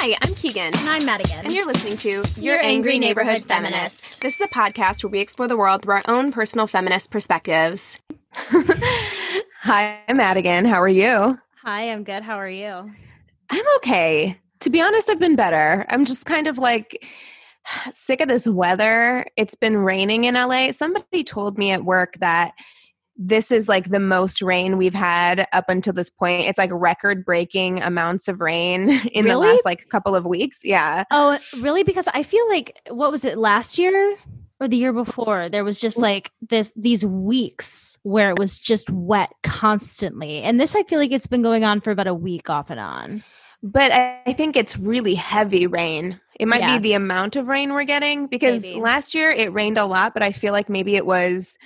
Hi, I'm Keegan. And I'm Madigan. And you're listening to Your, Your Angry Neighborhood Feminist. This is a podcast where we explore the world through our own personal feminist perspectives. Hi, I'm Madigan. How are you? Hi, I'm good. How are you? I'm okay. To be honest, I've been better. I'm just kind of like sick of this weather. It's been raining in LA. Somebody told me at work that this is like the most rain we've had up until this point. It's like record breaking amounts of rain in Really? the last like couple of weeks. Yeah. Oh, really? Because I feel like what was it last year or the year before? There was just mm. like this these weeks where it was just wet constantly. And this I feel like it's been going on for about a week off and on. But I I think it's really heavy rain. It might Yeah. be the amount of rain we're getting because Maybe. last year it rained a lot, but I feel like maybe it was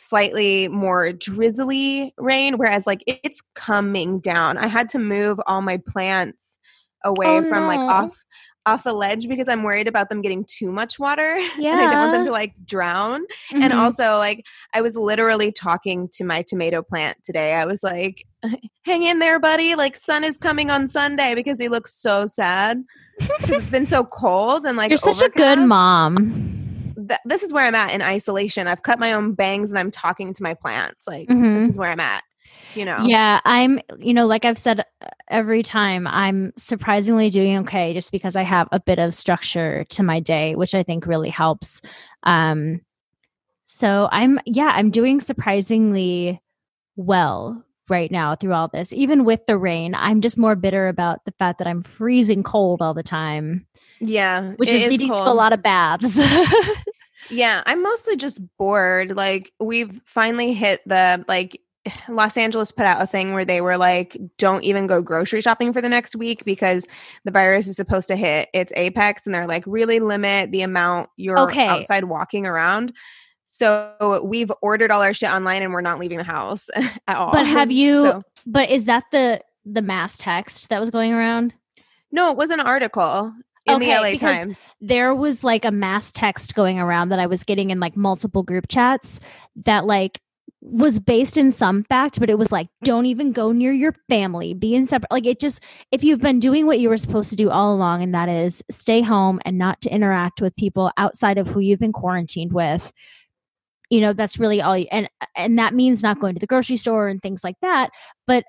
slightly more drizzly rain, whereas like it's coming down. I had to move all my plants away Oh, from like off off the ledge because I'm worried about them getting too much water. and I don't want them to like drown. And Mhm. also, like, I was literally talking to my tomato plant today. I was like, hang in there, buddy. Like, sun is coming on Sunday because he looks so sad. it's been so cold and like, You're such a good mom. Th- this is where I'm at in isolation. I've cut my own bangs and I'm talking to my plants. Like, Mhm. this is where I'm at, you know? Yeah, I'm, you know, like I've said uh, every time, I'm surprisingly doing okay just because I have a bit of structure to my day, which I think really helps. Um, so I'm, yeah, I'm doing surprisingly well right now through all this. Even with the rain, I'm just more bitter about the fact that I'm freezing cold all the time, Yeah. which is leading to a lot of baths. Yeah, I'm mostly just bored. Like we've finally hit the like Los Angeles put out a thing where they were like don't even go grocery shopping for the next week because the virus is supposed to hit its apex and they're like really limit the amount you're Okay. outside walking around. So we've ordered all our shit online and we're not leaving the house at all. But have you- So- but is that the the mass text that was going around? no, it was an article in Okay, the LA Times. there was like a mass text going around that I was getting in like multiple group chats that like was based in some fact, but it was like, don't even go near your family, be in separate. Like it just, if you've been doing what you were supposed to do all along, and that is stay home and not to interact with people outside of who you've been quarantined with, you know, that's really all. You, and and that means not going to the grocery store and things like that. But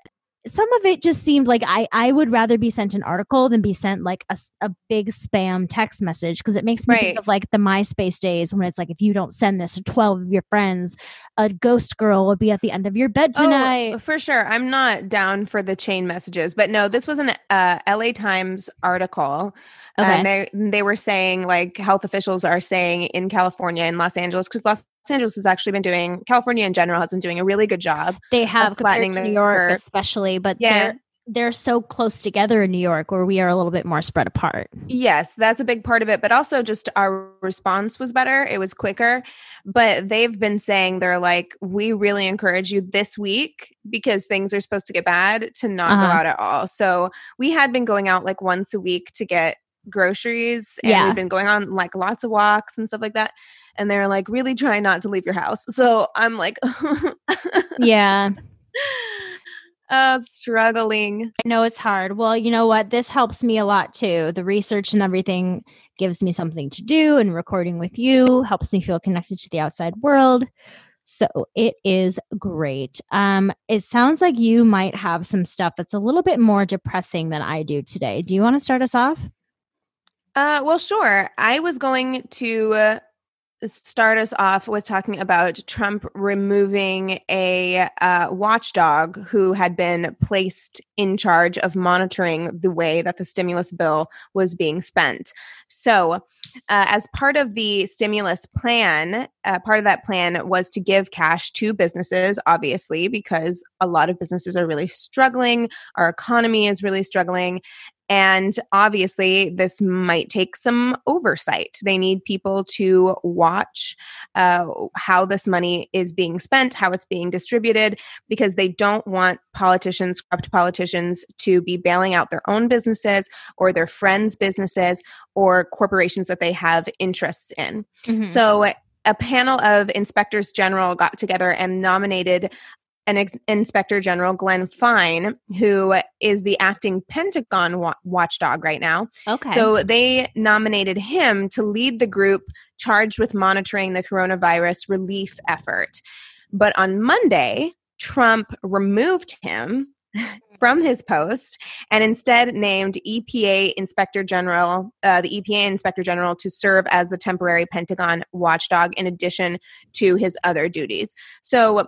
some of it just seemed like I, I would rather be sent an article than be sent like a, a big spam text message because it makes me Right. think of like the MySpace days when it's like if you don't send this to 12 of your friends, a ghost girl will be at the end of your bed tonight. Oh, for sure. I'm not down for the chain messages, but no, this was an uh, LA Times article. Okay. And they they were saying like health officials are saying in California and Los Angeles because Los Angeles has actually been doing California in general has been doing a really good job. they have flattening compared to the New York curve. especially, but Yeah. they're they're so close together in New York where we are a little bit more spread apart. Yes, that's a big part of it, but also just our response was better. It was quicker. But they've been saying they're like, we really encourage you this week because things are supposed to get bad to not go Uh-huh. out at all. So we had been going out like once a week to get groceries and Yeah. we've been going on like lots of walks and stuff like that. And they're like, really try not to leave your house. So I'm like, yeah. uh, struggling. I know it's hard. Well, you know what? This helps me a lot too. The research and everything gives me something to do, and recording with you helps me feel connected to the outside world. So it is great. Um, it sounds like you might have some stuff that's a little bit more depressing than I do today. Do you want to start us off? Uh, well, sure. I was going to uh, start us off with talking about Trump removing a uh, watchdog who had been placed in charge of monitoring the way that the stimulus bill was being spent. So, uh, as part of the stimulus plan, uh, part of that plan was to give cash to businesses, obviously, because a lot of businesses are really struggling. Our economy is really struggling. And obviously, this might take some oversight. They need people to watch uh, how this money is being spent, how it's being distributed, because they don't want politicians, corrupt politicians, to be bailing out their own businesses or their friends' businesses or corporations that they have interests in. So, a panel of inspectors general got together and nominated an ex- inspector general, Glenn Fine, who is the acting Pentagon wa- watchdog right now. okay. So, they nominated him to lead the group charged with monitoring the coronavirus relief effort. But on Monday, Trump removed him from his post and instead named EPA Inspector General, uh, the EPA Inspector General, to serve as the temporary Pentagon watchdog in addition to his other duties. So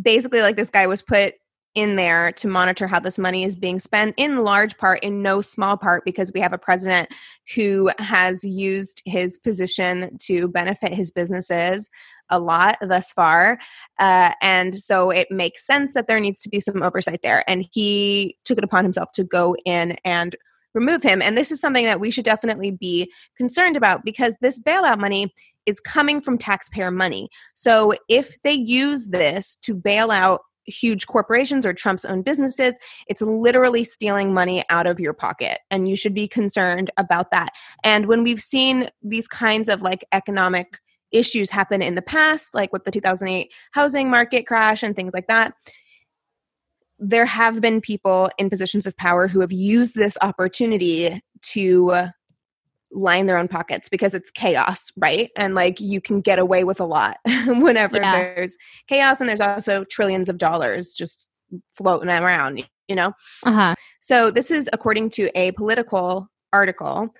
basically, like this guy was put in there to monitor how this money is being spent in large part in no small part because we have a president who has used his position to benefit his businesses a lot thus far. Uh, and so it makes sense that there needs to be some oversight there. And he took it upon himself to go in and remove him. And this is something that we should definitely be concerned about because this bailout money is coming from taxpayer money so if they use this to bail out huge corporations or Trump's own businesses, it's literally stealing money out of your pocket. And you should be concerned about that. And when we've seen these kinds of like economic issues happen in the past, like with the 2008 housing market crash and things like that, there have been people in positions of power who have used this opportunity to line their own pockets because it's chaos, right? And like you can get away with a lot whenever Yeah. there's chaos and there's also trillions of dollars just floating around, you know? uh huh. So, this is according to a Politico article.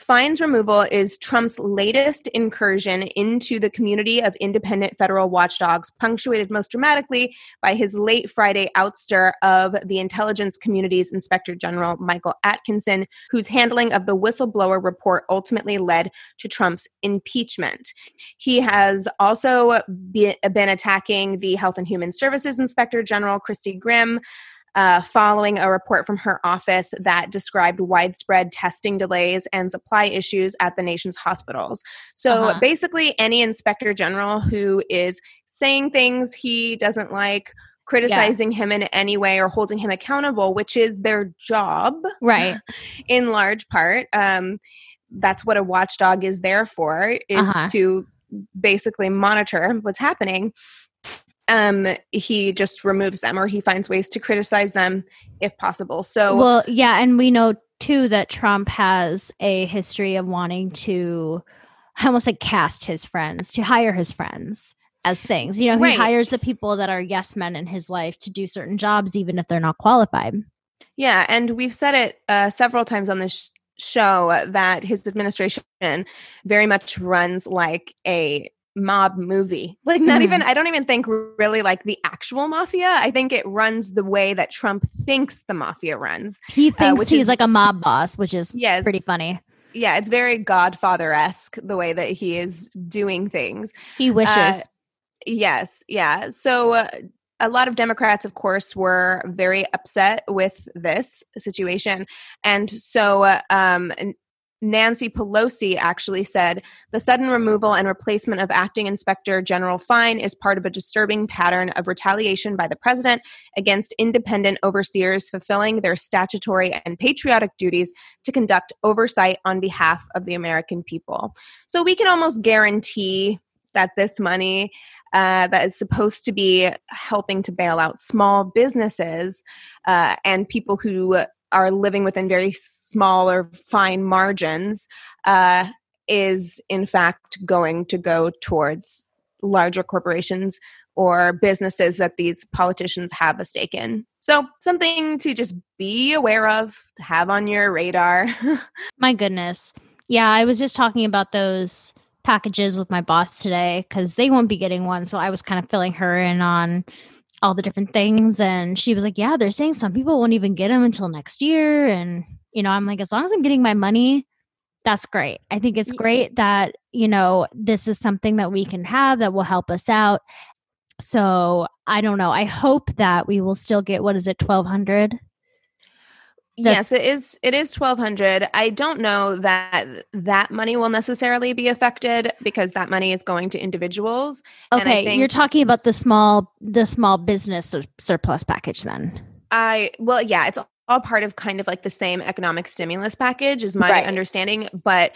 Fines removal is Trump's latest incursion into the community of independent federal watchdogs, punctuated most dramatically by his late Friday ouster of the intelligence community's Inspector General Michael Atkinson, whose handling of the whistleblower report ultimately led to Trump's impeachment. He has also be, been attacking the Health and Human Services Inspector General, Christy Grimm, uh, following a report from her office that described widespread testing delays and supply issues at the nation's hospitals. So Uh-huh. basically, any inspector general who is saying things he doesn't like, criticizing him in any way, or holding him accountable, which is their job Right. in large part. Um, that's what a watchdog is there for, is Uh-huh. to basically monitor what's happening. Um, he just removes them or he finds ways to criticize them if possible. So, well, yeah, and we know too that Trump has a history of wanting to I almost like cast his friends, to hire his friends as things. You know, he right. hires the people that are yes men in his life to do certain jobs, even if they're not qualified. Yeah. And we've said it uh, several times on this sh- show that his administration very much runs like a mob movie. Like, not mm. even, I don't even think really like the actual mafia. I think it runs the way that Trump thinks the mafia runs. He uh, thinks uh, he's is, like a mob boss, which is yes, pretty funny yeah, it's very Godfather esque the way that he is doing things. He wishes. Uh, yes, yeah. So uh, a lot of Democrats, of course, were very upset with this situation, and so uh, um, Nancy Pelosi actually said the sudden removal and replacement of acting inspector General Fine is part of a disturbing pattern of retaliation by the president against independent overseers fulfilling their statutory and patriotic duties to conduct oversight on behalf of the American people. So we can almost guarantee that this money uh, that is supposed to be helping to bail out small businesses uh, and people who are living within very small or fine margins uh, is in fact going to go towards larger corporations or businesses that these politicians have a stake in. So, something to just be aware of, have on your radar. my goodness. Yeah, I was just talking about those packages with my boss today because they won't be getting one. So, I was kind of filling her in on all the different things. And she was like, Yeah, they're saying some people won't even get them until next year. And, you know, I'm like, As long as I'm getting my money, that's great. I think it's great that, you know, this is something that we can have that will help us out. So I don't know. I hope that we will still get what is it, 1200 yes, it is. It is twelve hundred. I don't know that that money will necessarily be affected because that money is going to individuals. Okay, think, you're talking about the small the small business surplus package then. I well, yeah, it's all part of kind of like the same economic stimulus package, is my right. understanding. But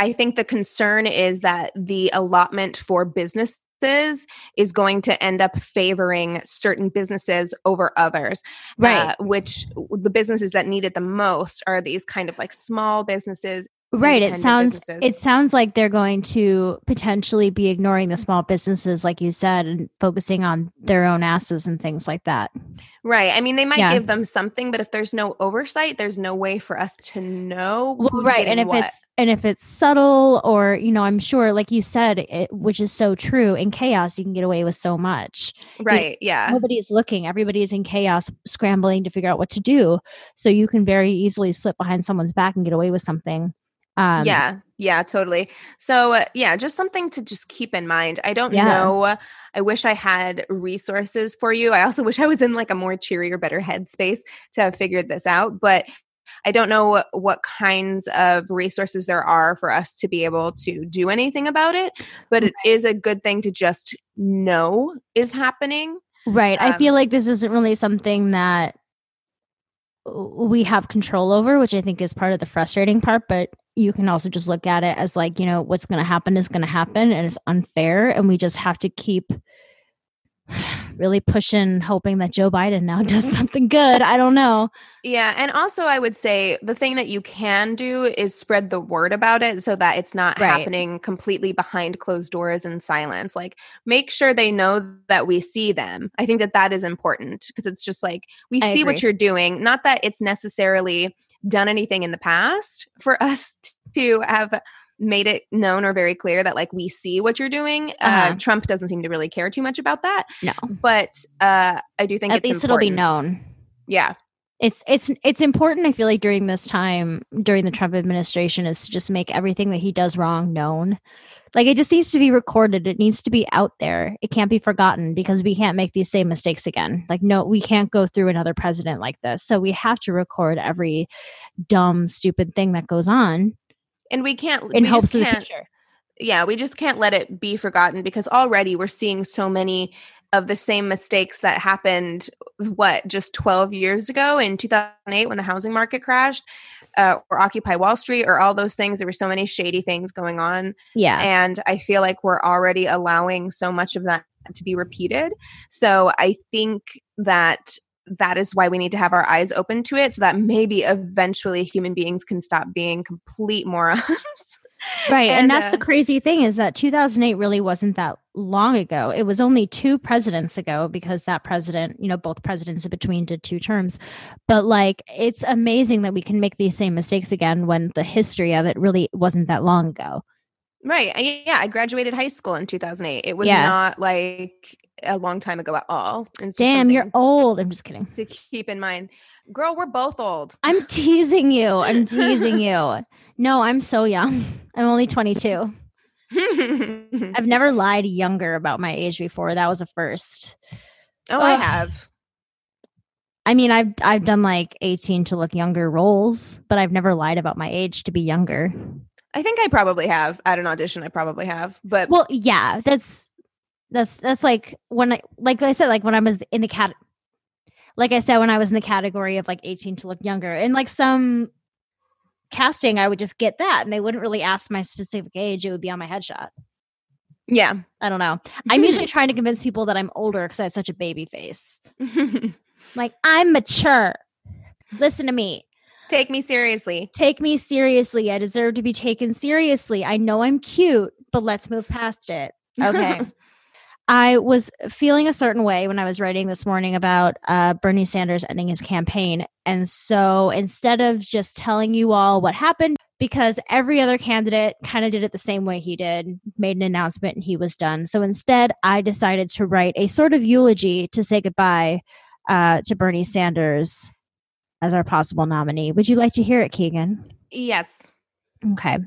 I think the concern is that the allotment for business is going to end up favoring certain businesses over others. Right. Uh, which the businesses that need it the most are these kind of like small businesses right it sounds businesses. it sounds like they're going to potentially be ignoring the small businesses like you said and focusing on their own asses and things like that right i mean they might yeah. give them something but if there's no oversight there's no way for us to know well, right and if what. it's and if it's subtle or you know i'm sure like you said it, which is so true in chaos you can get away with so much right you, yeah nobody's looking everybody's in chaos scrambling to figure out what to do so you can very easily slip behind someone's back and get away with something um, yeah, yeah, totally. So, uh, yeah, just something to just keep in mind. I don't yeah. know. I wish I had resources for you. I also wish I was in like a more cheery or better headspace to have figured this out. But I don't know what, what kinds of resources there are for us to be able to do anything about it. But it is a good thing to just know is happening. Right. Um, I feel like this isn't really something that we have control over, which I think is part of the frustrating part. But you can also just look at it as like, you know, what's going to happen is going to happen and it's unfair. And we just have to keep really pushing, hoping that Joe Biden now does something good. I don't know. Yeah. And also, I would say the thing that you can do is spread the word about it so that it's not right. happening completely behind closed doors in silence. Like, make sure they know that we see them. I think that that is important because it's just like we I see agree. what you're doing, not that it's necessarily done anything in the past for us to have made it known or very clear that like we see what you're doing. Uh, uh-huh. Uh, Trump doesn't seem to really care too much about that. No, but uh, I do think at least important. it'll be known. Yeah, it's it's it's important. I feel like during this time during the Trump administration is to just make everything that he does wrong known. Like it just needs to be recorded. It needs to be out there. It can't be forgotten because we can't make these same mistakes again. Like no, we can't go through another president like this. So we have to record every dumb, stupid thing that goes on. And we can't in we hopes of the future. Yeah, we just can't let it be forgotten because already we're seeing so many of the same mistakes that happened what just 12 years ago in 2008 when the housing market crashed uh, or Occupy Wall Street or all those things. There were so many shady things going on. Yeah. And I feel like we're already allowing so much of that to be repeated. So I think that that is why we need to have our eyes open to it so that maybe eventually human beings can stop being complete morons. right. And, and that's uh, the crazy thing is that 2008 really wasn't that long ago. It was only two presidents ago because that president, you know, both presidents in between did two terms. But like, it's amazing that we can make these same mistakes again when the history of it really wasn't that long ago. Right. I, yeah. I graduated high school in 2008. It was yeah. not like a long time ago at all. And so Damn, you're old. I'm just kidding. To keep in mind. Girl, we're both old. I'm teasing you. I'm teasing you. No, I'm so young. I'm only 22. I've never lied younger about my age before. That was a first. Oh. I have. I mean, I've I've done like 18 to look younger roles, but I've never lied about my age to be younger. I think I probably have at an audition. I probably have, but well, yeah, that's that's that's like when I like I said like when I was in the cat like I said when I was in the category of like 18 to look younger and like some casting I would just get that and they wouldn't really ask my specific age it would be on my headshot. Yeah. I don't know. I'm usually trying to convince people that I'm older cuz I have such a baby face. like I'm mature. Listen to me. Take me seriously. Take me seriously. I deserve to be taken seriously. I know I'm cute, but let's move past it. Okay. I was feeling a certain way when I was writing this morning about uh, Bernie Sanders ending his campaign. And so instead of just telling you all what happened, because every other candidate kind of did it the same way he did, made an announcement and he was done. So instead, I decided to write a sort of eulogy to say goodbye uh, to Bernie Sanders as our possible nominee. Would you like to hear it, Keegan? Yes. Okay.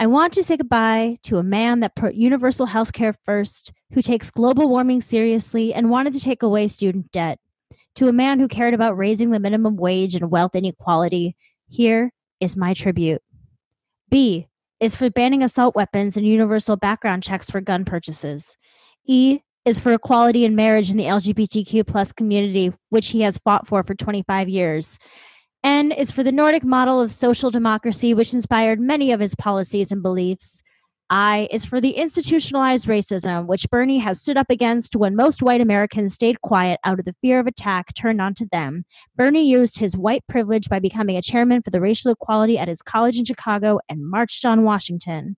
I want to say goodbye to a man that put universal health care first, who takes global warming seriously and wanted to take away student debt. To a man who cared about raising the minimum wage and wealth inequality, here is my tribute. B is for banning assault weapons and universal background checks for gun purchases. E is for equality in marriage in the LGBTQ plus community, which he has fought for for 25 years. N is for the Nordic model of social democracy, which inspired many of his policies and beliefs. I is for the institutionalized racism, which Bernie has stood up against when most white Americans stayed quiet out of the fear of attack turned onto them. Bernie used his white privilege by becoming a chairman for the racial equality at his college in Chicago and marched on Washington.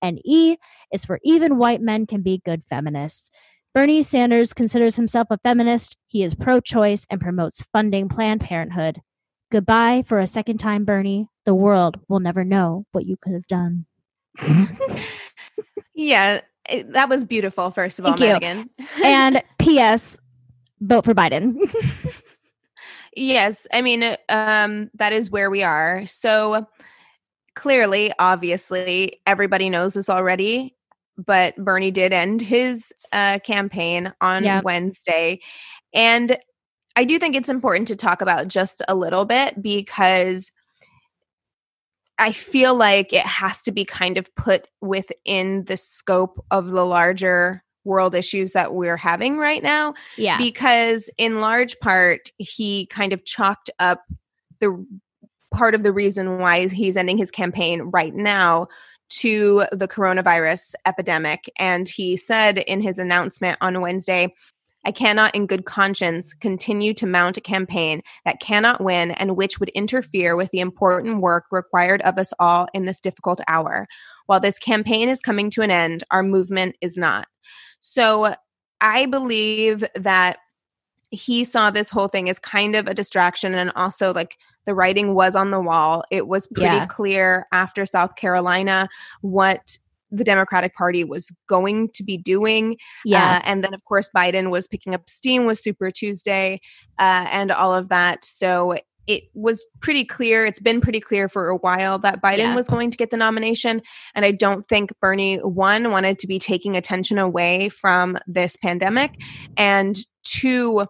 And E is for even white men can be good feminists. Bernie Sanders considers himself a feminist. He is pro choice and promotes funding Planned Parenthood. Goodbye for a second time, Bernie. The world will never know what you could have done. yeah, it, that was beautiful, first of all, Thank Madigan. and P.S. Vote for Biden. yes, I mean, um, that is where we are. So clearly, obviously, everybody knows this already, but Bernie did end his uh, campaign on yep. Wednesday. And I do think it's important to talk about just a little bit because I feel like it has to be kind of put within the scope of the larger world issues that we're having right now. Yeah. Because in large part, he kind of chalked up the part of the reason why he's ending his campaign right now to the coronavirus epidemic. And he said in his announcement on Wednesday I cannot, in good conscience, continue to mount a campaign that cannot win and which would interfere with the important work required of us all in this difficult hour. While this campaign is coming to an end, our movement is not. So I believe that he saw this whole thing as kind of a distraction and also like the writing was on the wall. It was pretty yeah. clear after South Carolina what the Democratic Party was going to be doing. Yeah. Uh, and then, of course, Biden was picking up steam with Super Tuesday uh, and all of that. So it was pretty clear, it's been pretty clear for a while that Biden yeah. was going to get the nomination. And I don't think Bernie, one, wanted to be taking attention away from this pandemic. And two,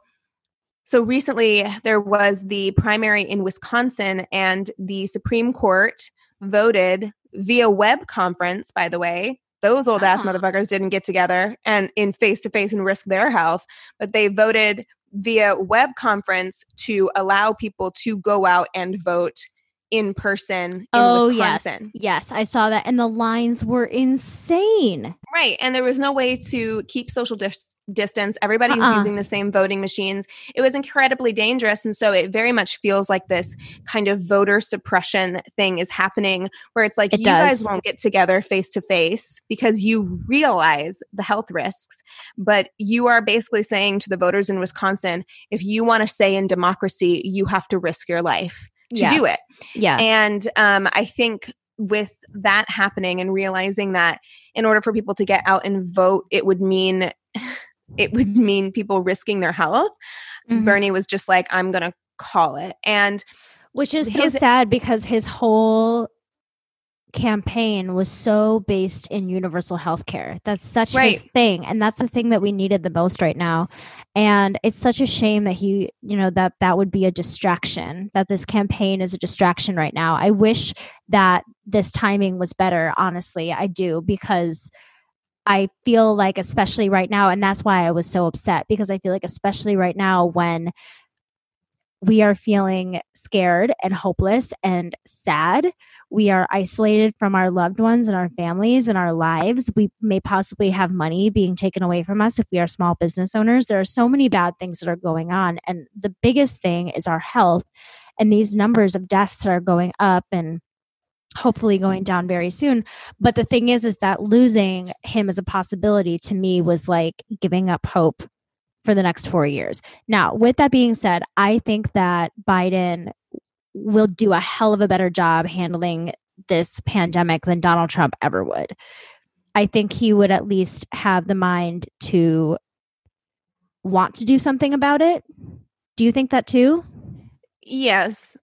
so recently there was the primary in Wisconsin, and the Supreme Court voted via web conference, by the way. Those old ass uh-huh. motherfuckers didn't get together and in face to face and risk their health, but they voted via web conference to allow people to go out and vote in person in oh Wisconsin. yes, yes, I saw that, and the lines were insane. Right. And there was no way to keep social dis- distance. Everybody was Uh-uh. using the same voting machines. It was incredibly dangerous. And so it very much feels like this kind of voter suppression thing is happening where it's like It you guys won't get together face to face because you realize the health risks. But you are basically saying to the voters in Wisconsin if you want to say in democracy, you have to risk your life to Yeah. do it. Yeah, And um, I think with that happening and realizing that in order for people to get out and vote, it would mean it would mean people risking their health. Mhm. Bernie was just like, I'm gonna call it. And which is so sad because his whole campaign was so based in universal health care. That's such his thing. And that's the thing that we needed the most right now. And it's such a shame that he, you know, that that would be a distraction, that this campaign is a distraction right now. I wish that this timing was better, honestly. I do, because I feel like, especially right now, and that's why I was so upset because I feel like, especially right now, when we are feeling scared and hopeless and sad. We are isolated from our loved ones and our families and our lives. We may possibly have money being taken away from us if we are small business owners. There are so many bad things that are going on. And the biggest thing is our health. And these numbers of deaths are going up and hopefully going down very soon. But the thing is, is that losing him as a possibility to me was like giving up hope for the next four years. Now, with that being said, I think that Biden will do a hell of a better job handling this pandemic than Donald Trump ever would. I think he would at least have the mind to want to do something about it. Do you think that too? yes.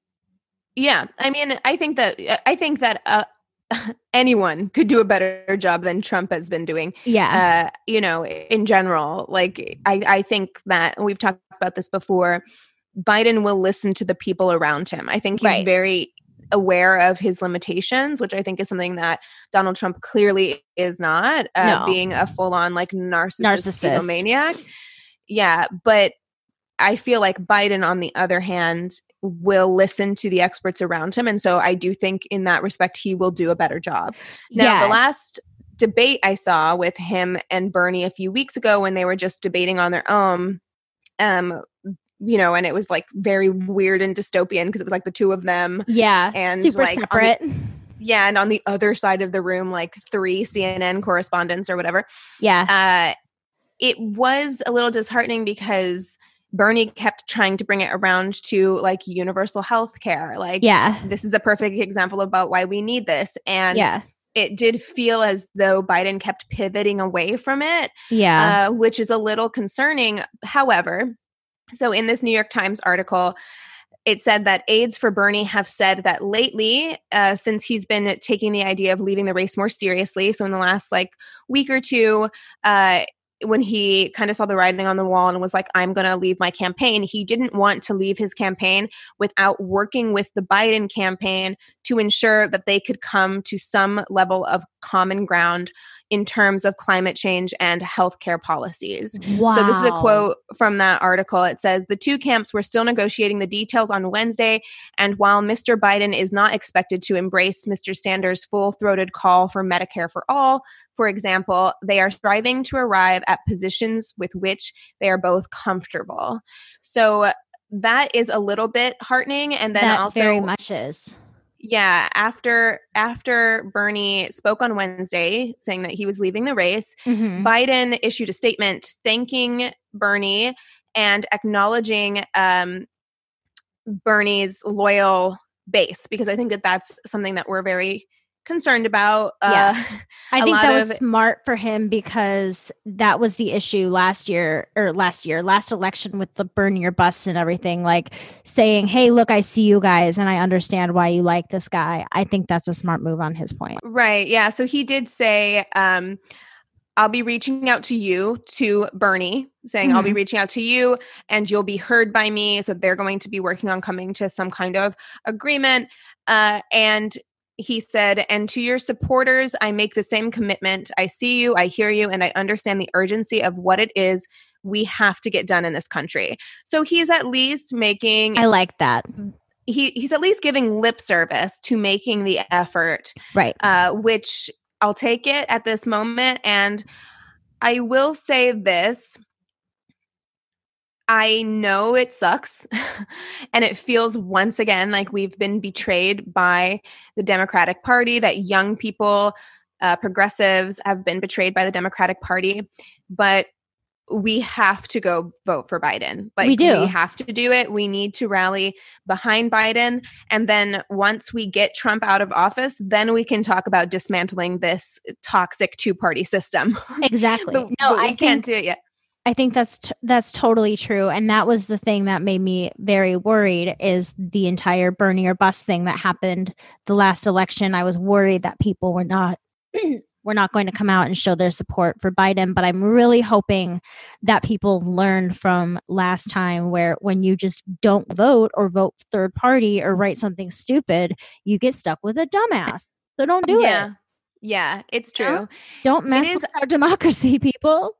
Yeah. I mean, I think that I think that uh, anyone could do a better job than Trump has been doing. Yeah. uh, you know, in general. Like, I, I think that we've talked about this before. Biden will listen to the people around him. I think he's Right. very aware of his limitations, which I think is something that Donald Trump clearly is not, uh, No. being a full on like narcissist, Narcissist. maniac. Yeah, but I feel like Biden, on the other hand, will listen to the experts around him. And so I do think in that respect, he will do a better job. Now, yeah. the last debate I saw with him and Bernie a few weeks ago when they were just debating on their own, um, you know, and it was like very weird and dystopian because it was like the two of them. yeah. and, super like, on the- separate. Yeah, and on the other side of the room, like three CNN correspondents or whatever. yeah. Uh, it was a little disheartening because Bernie kept trying to bring it around to like universal health care. Like, Yeah. this is a perfect example about why we need this. And Yeah. it did feel as though Biden kept pivoting away from it, Yeah. uh, which is a little concerning. However, so in this New York Times article, it said that aides for Bernie have said that lately, uh, since he's been taking the idea of leaving the race more seriously, so in the last like week or two, uh, when he kind of saw the writing on the wall and was like, I'm going to leave my campaign, he didn't want to leave his campaign without working with the Biden campaign to ensure that they could come to some level of common ground in terms of climate change and healthcare policies. wow. So this is a quote from that article. It says the two camps were still negotiating the details on Wednesday, and while Mr. Biden is not expected to embrace Mr. Sanders' full-throated call for Medicare for all, for example, they are striving to arrive at positions with which they are both comfortable. So that is a little bit heartening and then that also very much is. Yeah, after after Bernie spoke on Wednesday saying that he was leaving the race, Mhm. Biden issued a statement thanking Bernie and acknowledging um, Bernie's loyal base because I think that that's something that we're very concerned about. Yeah. Uh, I think that was of- smart for him because that was the issue last year or last year, last election with the Bernie or bust and everything, like saying, Hey, look, I see you guys and I understand why you like this guy. I think that's a smart move on his point. right. Yeah. So he did say, um, I'll be reaching out to you, to Bernie, saying, I'll be reaching out to you and you'll be heard by me. So they're going to be working on coming to some kind of agreement. Uh, and he said, and to your supporters, I make the same commitment. I see you, I hear you, and I understand the urgency of what it is we have to get done in this country. So he's at least making I like that. he he's at least giving lip service to making the effort, right? Uh, which I'll take it at this moment. And I will say this I know it sucks. and it feels once again like we've been betrayed by the Democratic Party, that young people, uh, progressives, have been betrayed by the Democratic Party. But we have to go vote for Biden. Like we do. We have to do it. We need to rally behind Biden. And then once we get Trump out of office, then we can talk about dismantling this toxic two party system. Exactly. but, no, but we I can't do it yet. I think that's t- that's totally true, and that was the thing that made me very worried. Is the entire Bernie or bust thing that happened the last election? I was worried that people were not we're not going to come out and show their support for Biden. But I'm really hoping that people learn from last time where when you just don't vote or vote third party or write something stupid, you get stuck with a dumbass. So don't do yeah. it. Yeah, it's true. Don't mess is- with our democracy, people.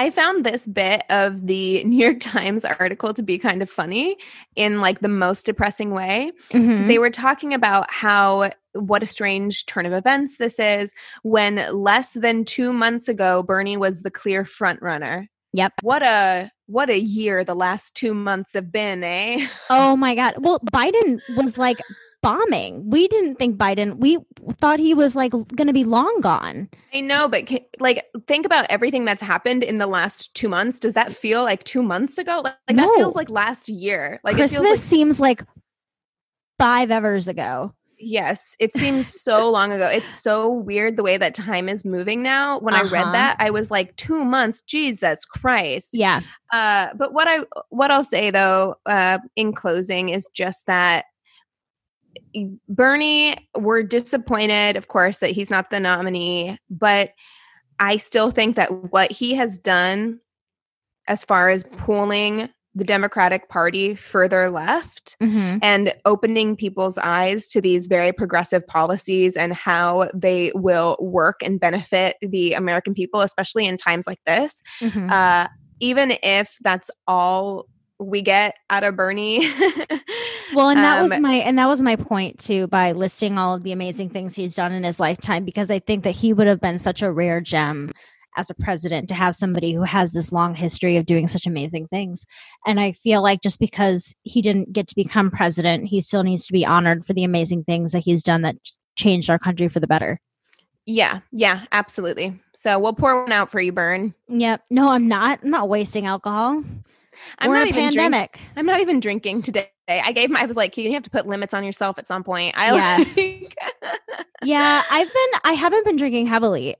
I found this bit of the New York Times article to be kind of funny in like the most depressing way because Mhm. they were talking about how what a strange turn of events this is when less than 2 months ago Bernie was the clear front runner. Yep. What a what a year the last 2 months have been, eh? Oh my God. Well, Biden was like bombing. We didn't think Biden, we thought he was like going to be long gone. I know, but like think about everything that's happened in the last 2 months. Does that feel like 2 months ago? Like, like, that feels like last year. Like it feels Christmas like seems like five evers ago. Yes, it seems so long ago. It's so weird the way that time is moving now. When I read Uh-huh. that, I was like, two months, Jesus Christ. Yeah. Uh, but what I what I'll say though, uh, in closing, is just that Bernie, we're disappointed, of course, that he's not the nominee, but I still think that what he has done as far as pulling the Democratic Party further left Mm-hmm. and opening people's eyes to these very progressive policies and how they will work and benefit the American people, especially in times like this. Mm-hmm. Uh, even if that's all we get out of Bernie. Well, and that was Um, my and that was my point too by listing all of the amazing things he's done in his lifetime because I think that he would have been such a rare gem as a president to have somebody who has this long history of doing such amazing things. And I feel like just because he didn't get to become president, he still needs to be honored for the amazing things that he's done that changed our country for the better. yeah, yeah, absolutely. So we'll pour one out for you, Bern. Yep. No, I'm not. I'm not wasting alcohol. I'm We're not even drink- pandemic. I'm not even drinking today. I gave my I was like, you have to put limits on yourself at some point. I Yeah. like yeah, I've been I haven't been drinking heavily.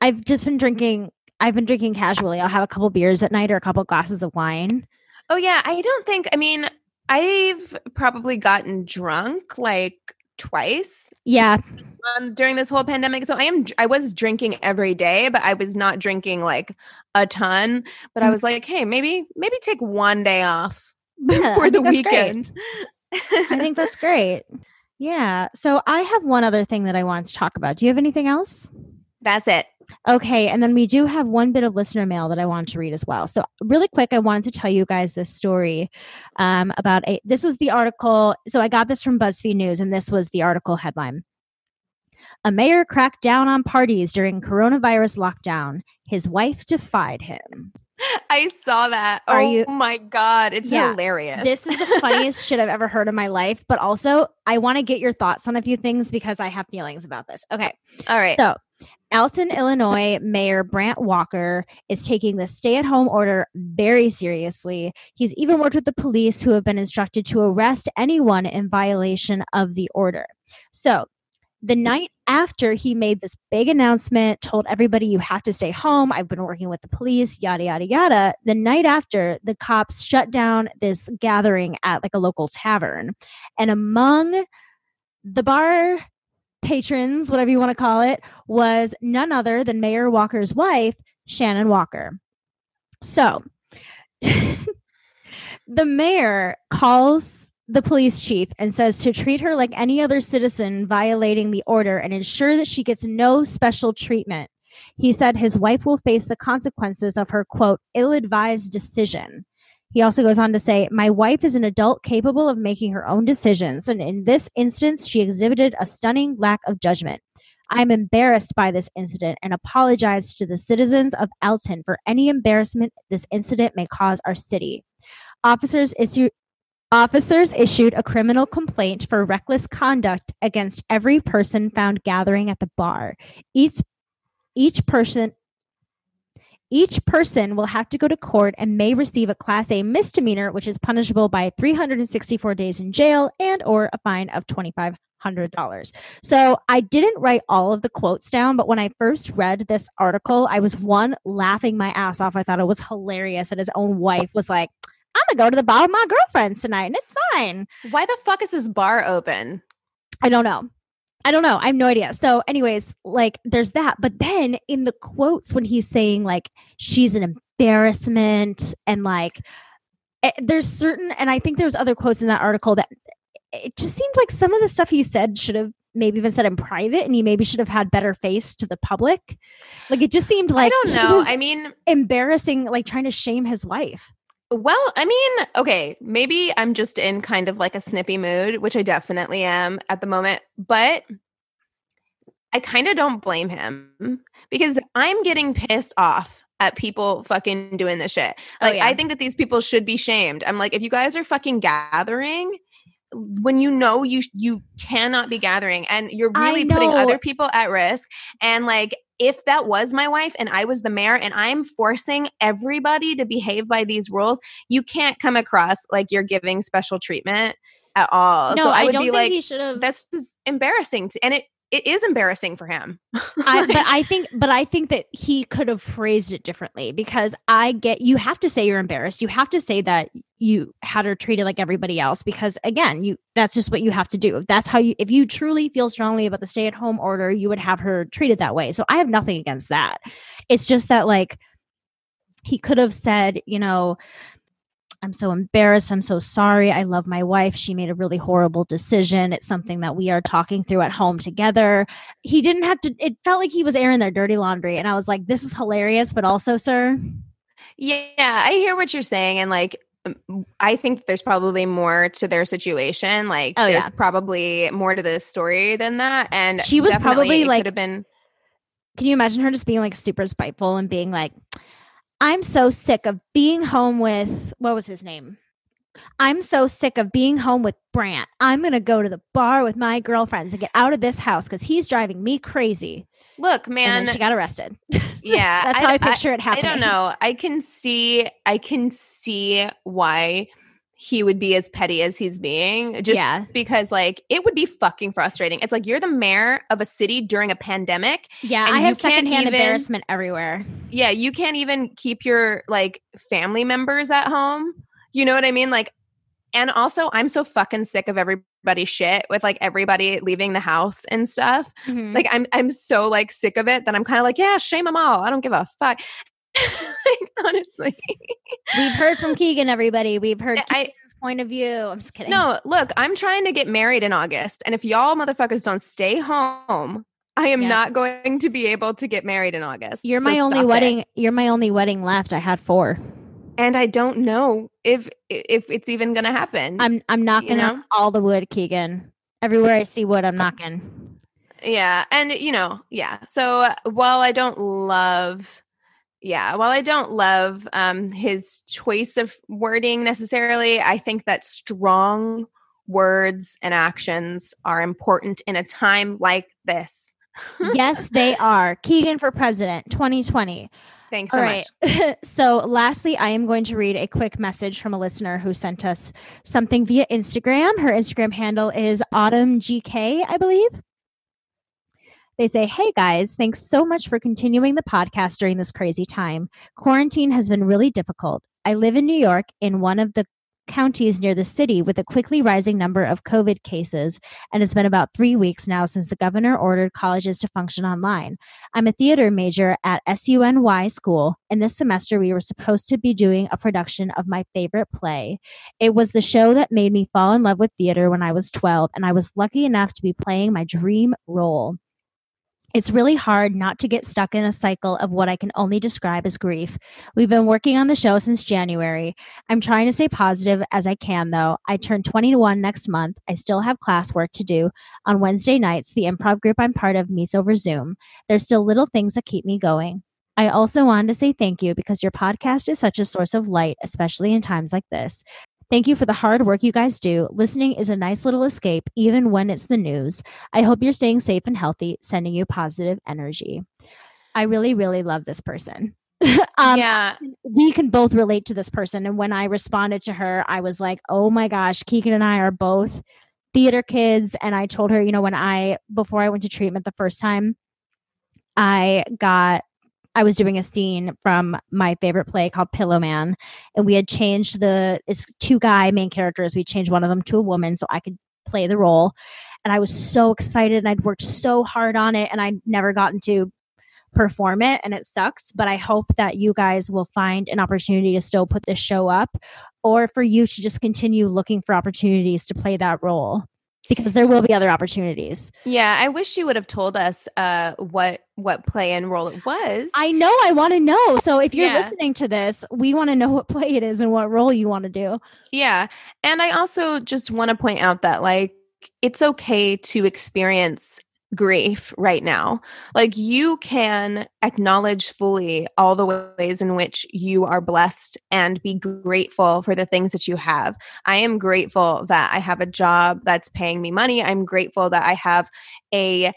I've just been drinking I've been drinking casually. I'll have a couple beers at night or a couple glasses of wine. Oh yeah, I don't think I mean, I've probably gotten drunk like twice Yeah. um, during this whole pandemic. So I am I was drinking every day, but I was not drinking like a ton, but I Mm. was like, "Hey, maybe maybe take one day off for the think that's great. weekend." I think that's great. Yeah. So I have one other thing that I wanted to talk about. Do you have anything else? that's it. Okay, and then we do have one bit of listener mail that I wanted to read as well. So, really quick, I wanted to tell you guys this story um, about a. This was the article. So, I got this from BuzzFeed News, and this was the article headline: A mayor cracked down on parties during coronavirus lockdown. His wife defied him. I saw that. Are oh you- my god, it's Yeah. hilarious. This is the funniest shit I've ever heard in my life. But also, I want to get your thoughts on a few things because I have feelings about this. Okay. All right. So, Alton, Illinois Mayor Brant Walker is taking the stay at home order very seriously. He's even worked with the police who have been instructed to arrest anyone in violation of the order. So, the night after he made this big announcement, told everybody, you have to stay home. I've been working with the police, yada, yada, yada. The night after, the cops shut down this gathering at like a local tavern. And among the bar patrons, whatever you want to call it, was none other than Mayor Walker's wife, Shannon Walker. So the mayor calls the police chief and says to treat her like any other citizen violating the order and ensure that she gets no special treatment. He said his wife will face the consequences of her quote ill advised decision. He also goes on to say, My wife is an adult capable of making her own decisions, and in this instance, she exhibited a stunning lack of judgment. I am embarrassed by this incident and apologize to the citizens of Alton for any embarrassment this incident may cause our city. Officers issue, Officers issued a criminal complaint for reckless conduct against every person found gathering at the bar. Each each person each person will have to go to court and may receive a class A misdemeanor which is punishable by 364 days in jail and or a fine of 25 hundred dollars. So I didn't write all of the quotes down, but when I first read this article, I was one laughing my ass off. I thought it was hilarious that his own wife was like, I'm gonna go to the bar with my girlfriends tonight, and it's fine. Why the fuck is this bar open? I don't know. I don't know. I have no idea. So, anyways, like there's that. But then in the quotes, when he's saying like she's an embarrassment and like it, eh, there's certain, and I think there's other quotes in that article that it just seemed like some of the stuff he said should have maybe been said in private and he maybe should have had better face to the public. Like it just seemed like I don't know. I mean, embarrassing, like trying to shame his wife. Well, I mean, okay, maybe I'm just in kind of like a snippy mood, which I definitely am at the moment, but I kind of don't blame him because I'm getting pissed off at people fucking doing this shit. Oh, like, oh, yeah. I think that these people should be shamed. I'm like, if you guys are fucking gathering, when you know you you cannot be gathering and you're really putting other people at risk and like if that was my wife and I was the mayor and I'm forcing everybody to behave by these rules, you can't come across like you're giving special treatment at all. No, so I, I would don't be think like, he should have. This is embarrassing, to, and it it is embarrassing for him. I, but I think, but I think that he could have phrased it differently because I get you have to say you're embarrassed. You have to say that you had her treated like everybody else because again, you that's just what you have to do. That's how you if you truly feel strongly about the stay at home order, you would have her treated that way. So I have nothing against that. It's just that like he could have said, you know, I'm so embarrassed. I'm so sorry. I love my wife. She made a really horrible decision. It's something that we are talking through at home together. He didn't have to, it felt like he was airing their dirty laundry. And I was like, this is hilarious, but also, sir. Yeah, I hear what you're saying. And like, I think there's probably more to their situation. Like, oh, there's yeah. probably more to this story than that. And she was probably like, could have been. Can you imagine her just being like super spiteful and being like, I'm so sick of being home with what was his name? I'm so sick of being home with Brant. I'm going to go to the bar with my girlfriends and get out of this house because he's driving me crazy. Look, man, she got arrested. Yeah, that's how I, I picture I, it happening. I don't know. I can see. I can see why he would be as petty as he's being just yeah. because like it would be fucking frustrating. It's like you're the mayor of a city during a pandemic yeah i have secondhand even, embarrassment everywhere. Yeah you can't even keep your like family members at home. You know what i mean? Like and also i'm so fucking sick of everybody's shit with like everybody leaving the house and stuff. Mm-hmm. like i'm i'm so like sick of it that i'm kind of like yeah shame them all. I don't give a fuck like, honestly. We've heard from Keegan, everybody. We've heard Keegan's I, point of view. I'm just kidding. No, look, I'm trying to get married in August. And if y'all motherfuckers don't stay home, I am yeah. not going to be able to get married in August. You're so my only wedding. It. You're my only wedding left. I had four. And I don't know if if it's even gonna happen. I'm I'm knocking you know? all the wood, Keegan. Everywhere I see wood, I'm knocking. Yeah. And you know, yeah. So uh, while I don't love yeah while i don't love um, his choice of wording necessarily i think that strong words and actions are important in a time like this yes they are keegan for president 2020 Thanks so All right. much. so, lastly, I am going to read a quick message from a listener who sent us something via Instagram. Her Instagram handle is autumngk, I believe. They say, Hey guys, thanks so much for continuing the podcast during this crazy time. Quarantine has been really difficult. I live in New York in one of the counties near the city with a quickly rising number of COVID cases, and it's been about three weeks now since the governor ordered colleges to function online. I'm a theater major at SUNY school, and this semester we were supposed to be doing a production of my favorite play. It was the show that made me fall in love with theater when I was 12, and I was lucky enough to be playing my dream role. It's really hard not to get stuck in a cycle of what I can only describe as grief. We've been working on the show since January. I'm trying to stay positive as I can, though. I turn 21 next month. I still have classwork to do. On Wednesday nights, the improv group I'm part of meets over Zoom. There's still little things that keep me going. I also wanted to say thank you because your podcast is such a source of light, especially in times like this. Thank you for the hard work you guys do. Listening is a nice little escape, even when it's the news. I hope you're staying safe and healthy, sending you positive energy. I really, really love this person. um, yeah. We can both relate to this person. And when I responded to her, I was like, oh my gosh, Keegan and I are both theater kids. And I told her, you know, when I, before I went to treatment the first time, I got I was doing a scene from my favorite play called Pillowman, and we had changed the it's two guy main characters. We changed one of them to a woman so I could play the role, and I was so excited and I'd worked so hard on it, and I'd never gotten to perform it and it sucks but i hope that you guys will find an opportunity to still put this show up or for you to just continue looking for opportunities to play that role because there will be other opportunities. Yeah, I wish you would have told us uh, what what play and role it was. I know, I want to know. So if you're yeah. listening to this, we want to know what play it is and what role you want to do. Yeah, and I also just want to point out that like it's okay to experience grief right now. Like you can acknowledge fully all the ways in which you are blessed and be grateful for the things that you have. I am grateful that I have a job that's paying me money. I'm grateful that I have a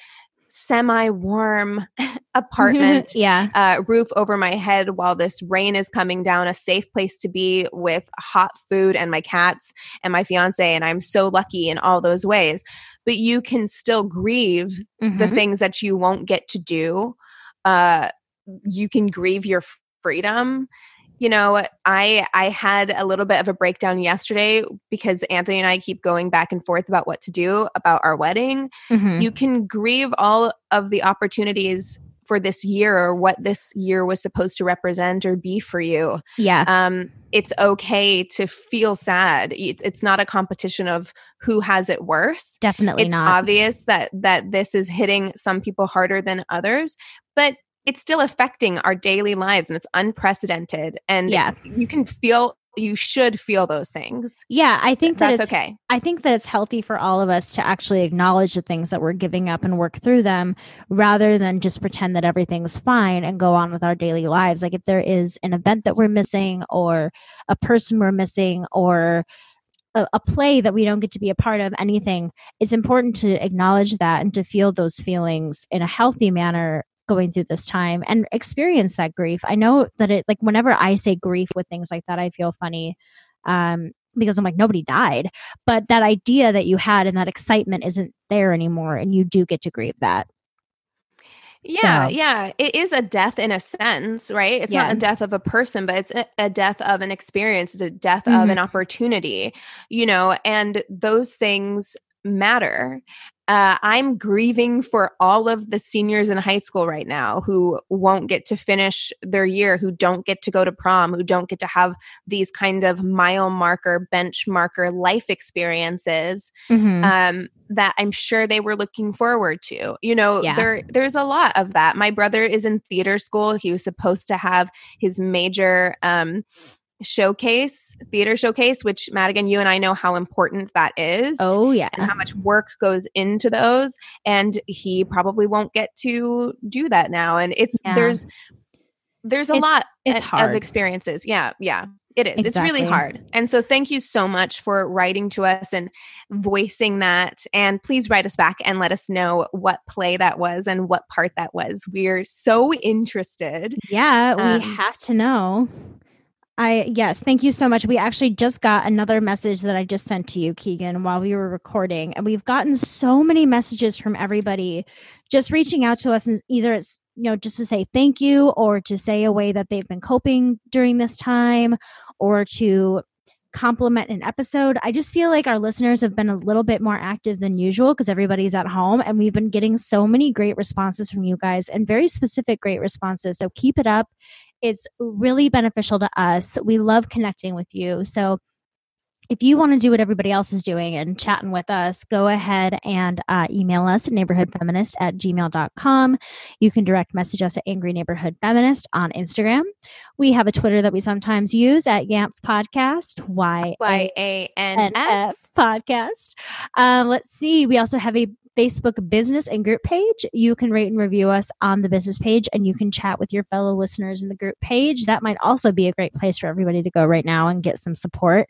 semi warm apartment, yeah, uh, roof over my head while this rain is coming down, a safe place to be with hot food and my cats and my fiance. And I'm so lucky in all those ways but you can still grieve mm-hmm. the things that you won't get to do. Uh, you can grieve your freedom you know i i had a little bit of a breakdown yesterday because anthony and i keep going back and forth about what to do about our wedding mm-hmm. you can grieve all of the opportunities for this year or what this year was supposed to represent or be for you. Yeah. Um, it's okay to feel sad. It's, it's not a competition of who has it worse. Definitely it's not. obvious that that this is hitting some people harder than others, but it's still affecting our daily lives and it's unprecedented. And yeah. you can feel you should feel those things. Yeah, I think that that's okay. I think that it's healthy for all of us to actually acknowledge the things that we're giving up and work through them rather than just pretend that everything's fine and go on with our daily lives. Like if there is an event that we're missing or a person we're missing or a, a play that we don't get to be a part of anything it's important to acknowledge that and to feel those feelings in a healthy manner going through this time and experience that grief. I know that it like whenever I say grief with things like that, I feel funny. Um, because I'm like, nobody died. But that idea that you had and that excitement isn't there anymore. And you do get to grieve that. Yeah, so. yeah. It is a death in a sense, right? It's yeah. not a death of a person, but it's a, a death of an experience, it's a death mm-hmm. of an opportunity, you know, and those things matter. Uh, I'm grieving for all of the seniors in high school right now who won't get to finish their year, who don't get to go to prom, who don't get to have these kind of mile marker, benchmarker life experiences mm-hmm. um, that I'm sure they were looking forward to. You know, yeah. there there's a lot of that. My brother is in theater school. He was supposed to have his major um, showcase, theater showcase, which Madigan, you and I know how important that is. Oh, yeah. And how much work goes into those. And he probably won't get to do that now. And it's, yeah. there's, there's a it's, lot it's hard. of experiences. Yeah. Yeah. It is. Exactly. It's really hard. And so thank you so much for writing to us and voicing that. And please write us back and let us know what play that was and what part that was. We're so interested. Yeah, we um, have to know. I yes, thank you so much. We actually just got another message that I just sent to you, Keegan, while we were recording, and we've gotten so many messages from everybody just reaching out to us and either it's you know just to say thank you or to say a way that they've been coping during this time or to compliment an episode. I just feel like our listeners have been a little bit more active than usual because everybody's at home and we've been getting so many great responses from you guys and very specific great responses. So keep it up. It's really beneficial to us. We love connecting with you. So if you want to do what everybody else is doing and chatting with us, go ahead and uh, email us at neighborhoodfeminist at gmail.com. You can direct message us at Angry Neighborhood Feminist on Instagram. We have a Twitter that we sometimes use at YANF Podcast, Y A N F Podcast. Um, let's see. We also have a Facebook business and group page. You can rate and review us on the business page and you can chat with your fellow listeners in the group page. That might also be a great place for everybody to go right now and get some support.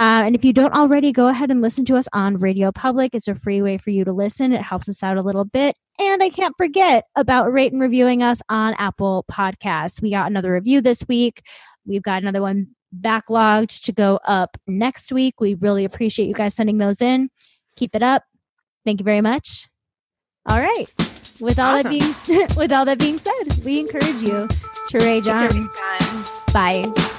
Uh, and if you don't already, go ahead and listen to us on Radio Public. It's a free way for you to listen. It helps us out a little bit. And I can't forget about rate and reviewing us on Apple Podcasts. We got another review this week. We've got another one backlogged to go up next week. We really appreciate you guys sending those in. Keep it up. Thank you very much. All right. With all awesome. that being with all that being said, we encourage you to rage on. Bye.